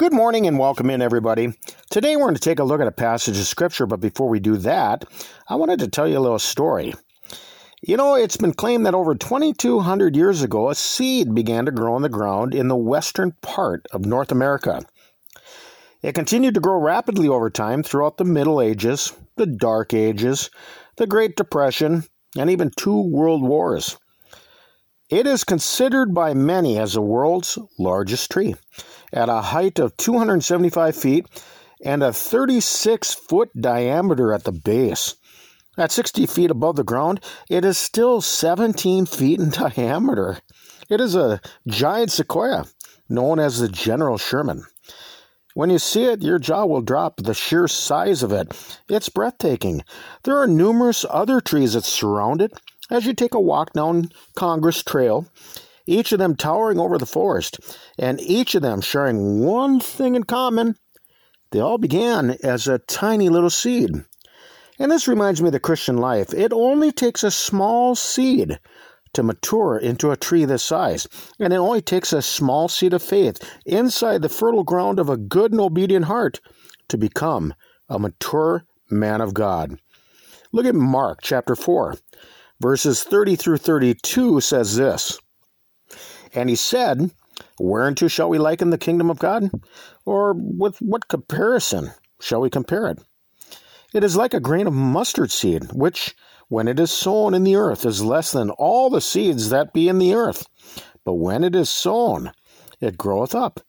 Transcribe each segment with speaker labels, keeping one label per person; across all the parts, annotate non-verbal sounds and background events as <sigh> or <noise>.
Speaker 1: Good morning and welcome in, everybody. Today we're going to take a look at a passage of Scripture, but before we do that, I wanted to tell you a little story. You know, it's been claimed that over 2,200 years ago, a seed began to grow in the ground in the western part of North America. It continued to grow rapidly over time throughout the Middle Ages, the Dark Ages, the Great Depression, and even two world wars. It is considered by many as the world's largest tree at a height of 275 feet and a 36 foot diameter at the base. At 60 feet above the ground, it is still 17 feet in <laughs> diameter. It is a giant sequoia known as the General Sherman. When you see it, your jaw will drop the sheer size of it. It's breathtaking. There are numerous other trees that surround it as you take a walk down Congress Trail each of them towering over the forest, and each of them sharing one thing in common. They all began as a tiny little seed. And this reminds me of the Christian life. It only takes a small seed to mature into a tree this size. And it only takes a small seed of faith inside the fertile ground of a good and obedient heart to become a mature man of God. Look at Mark chapter 4, verses 30 through 32 says this. And he said, Whereunto shall we liken the kingdom of God? Or with what comparison shall we compare it? It is like a grain of mustard seed, which, when it is sown in the earth, is less than all the seeds that be in the earth. But when it is sown, it groweth up,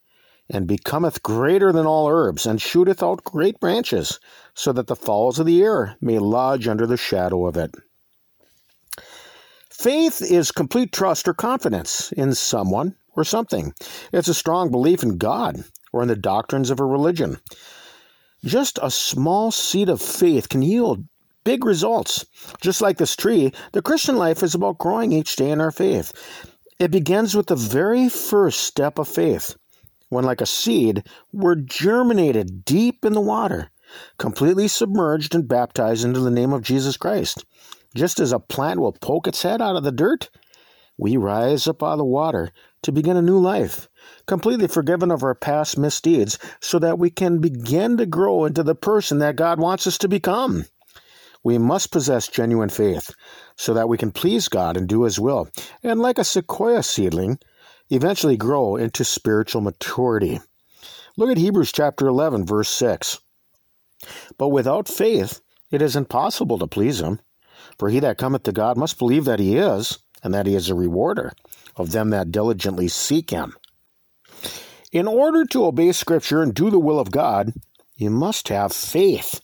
Speaker 1: and becometh greater than all herbs, and shooteth out great branches, so that the fowls of the air may lodge under the shadow of it. Faith is complete trust or confidence in someone or something. It's a strong belief in God or in the doctrines of a religion. Just a small seed of faith can yield big results. Just like this tree, the Christian life is about growing each day in our faith. It begins with the very first step of faith, when, like a seed, we're germinated deep in the water, completely submerged and baptized into the name of Jesus Christ. Just as a plant will poke its head out of the dirt, we rise up out of the water to begin a new life, completely forgiven of our past misdeeds, so that we can begin to grow into the person that God wants us to become. We must possess genuine faith so that we can please God and do His will, and like a sequoia seedling, eventually grow into spiritual maturity. Look at Hebrews chapter 11, verse 6. But without faith, it is impossible to please Him. For he that cometh to God must believe that he is, and that he is a rewarder of them that diligently seek him. In order to obey Scripture and do the will of God, you must have faith.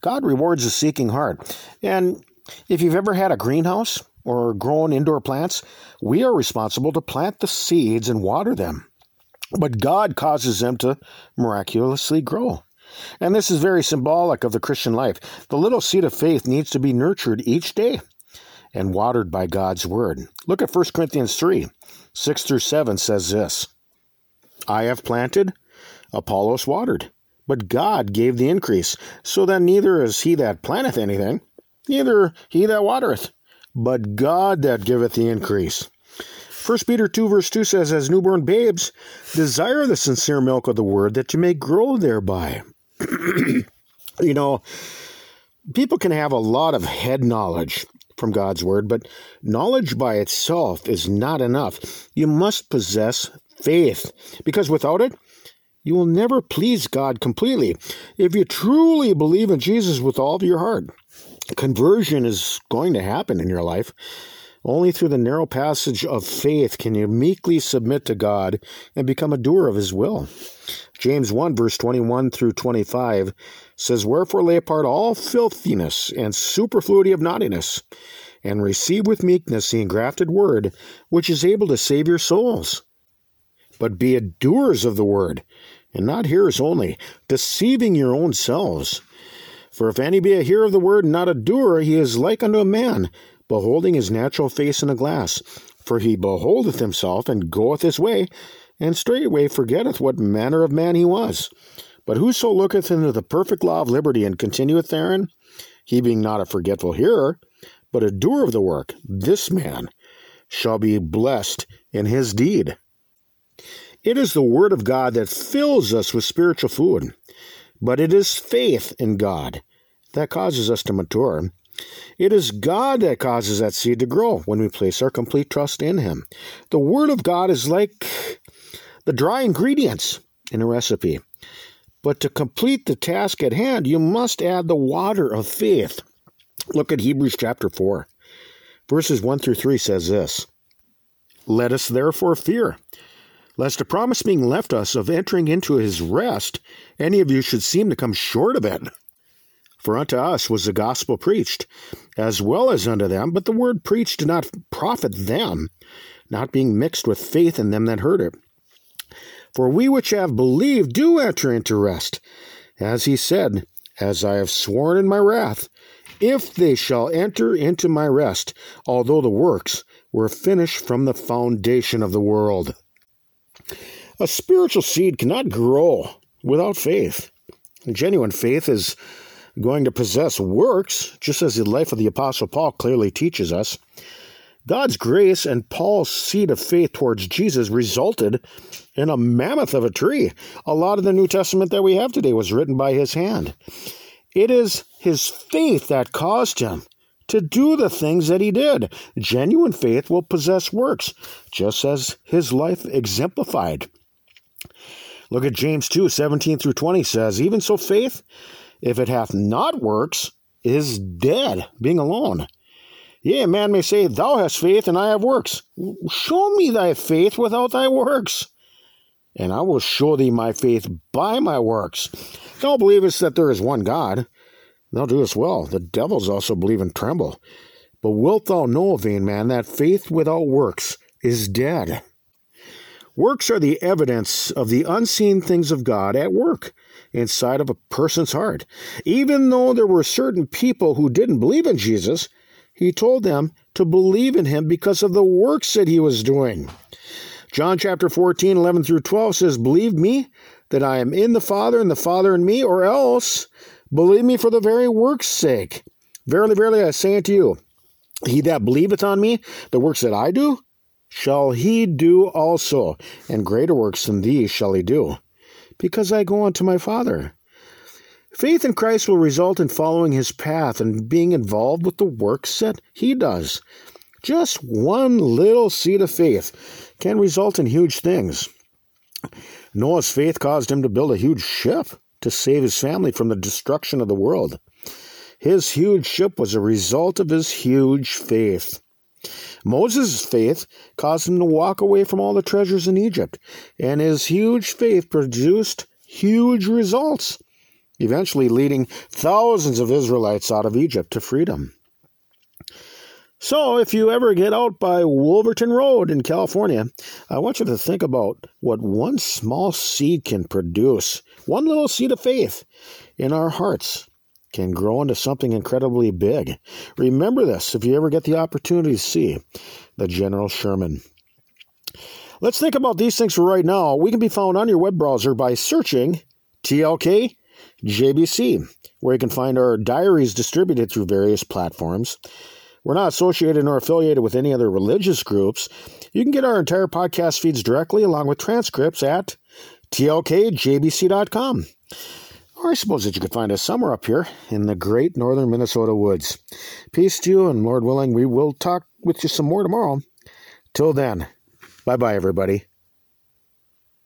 Speaker 1: God rewards a seeking heart. And if you've ever had a greenhouse or grown indoor plants, we are responsible to plant the seeds and water them. But God causes them to miraculously grow. And this is very symbolic of the Christian life. The little seed of faith needs to be nurtured each day and watered by God's word. Look at 1 Corinthians 3 6 through 7 says this I have planted, Apollos watered, but God gave the increase, so that neither is he that planteth anything, neither he that watereth, but God that giveth the increase. 1 Peter 2 verse 2 says, As newborn babes, desire the sincere milk of the word that you may grow thereby. <clears throat> you know, people can have a lot of head knowledge from God's word, but knowledge by itself is not enough. You must possess faith, because without it, you will never please God completely. If you truly believe in Jesus with all of your heart, conversion is going to happen in your life. Only through the narrow passage of faith can you meekly submit to God and become a doer of His will. James 1, verse 21 through 25 says, Wherefore lay apart all filthiness and superfluity of naughtiness, and receive with meekness the engrafted word, which is able to save your souls. But be doers of the word, and not hearers only, deceiving your own selves. For if any be a hearer of the word, and not a doer, he is like unto a man, beholding his natural face in a glass. For he beholdeth himself, and goeth his way, and straightway forgetteth what manner of man he was. But whoso looketh into the perfect law of liberty and continueth therein, he being not a forgetful hearer, but a doer of the work, this man shall be blessed in his deed. It is the Word of God that fills us with spiritual food, but it is faith in God that causes us to mature. It is God that causes that seed to grow when we place our complete trust in Him. The Word of God is like the dry ingredients in a recipe. But to complete the task at hand, you must add the water of faith. Look at Hebrews chapter 4. Verses 1 through 3 says this Let us therefore fear, lest a promise being left us of entering into his rest, any of you should seem to come short of it. For unto us was the gospel preached, as well as unto them, but the word preached did not profit them, not being mixed with faith in them that heard it. For we which have believed do enter into rest, as he said, As I have sworn in my wrath, if they shall enter into my rest, although the works were finished from the foundation of the world. A spiritual seed cannot grow without faith. Genuine faith is going to possess works, just as the life of the Apostle Paul clearly teaches us. God's grace and Paul's seed of faith towards Jesus resulted in a mammoth of a tree. A lot of the New Testament that we have today was written by his hand. It is his faith that caused him to do the things that he did. Genuine faith will possess works, just as his life exemplified. Look at James 2 17 through 20 says, Even so, faith, if it hath not works, is dead, being alone. Yea, man may say, Thou hast faith, and I have works. Show me thy faith without thy works, and I will show thee my faith by my works. Thou believest that there is one God. Thou doest well. The devils also believe and tremble. But wilt thou know, vain man, that faith without works is dead? Works are the evidence of the unseen things of God at work inside of a person's heart. Even though there were certain people who didn't believe in Jesus, he told them to believe in him because of the works that he was doing. John chapter 14, 11 through 12 says, Believe me that I am in the Father and the Father in me, or else believe me for the very work's sake. Verily, verily, I say unto you, he that believeth on me, the works that I do, shall he do also, and greater works than these shall he do, because I go unto my Father. Faith in Christ will result in following his path and being involved with the works that he does. Just one little seed of faith can result in huge things. Noah's faith caused him to build a huge ship to save his family from the destruction of the world. His huge ship was a result of his huge faith. Moses' faith caused him to walk away from all the treasures in Egypt, and his huge faith produced huge results eventually leading thousands of Israelites out of Egypt to freedom. So, if you ever get out by Wolverton Road in California, I want you to think about what one small seed can produce. One little seed of faith in our hearts can grow into something incredibly big. Remember this if you ever get the opportunity to see the General Sherman. Let's think about these things for right now. We can be found on your web browser by searching TLK JBC, where you can find our diaries distributed through various platforms. We're not associated nor affiliated with any other religious groups. You can get our entire podcast feeds directly along with transcripts at tlkjbc.com. I suppose that you could find us somewhere up here in the great northern Minnesota woods. Peace to you, and Lord willing, we will talk with you some more tomorrow. Till then, bye bye, everybody.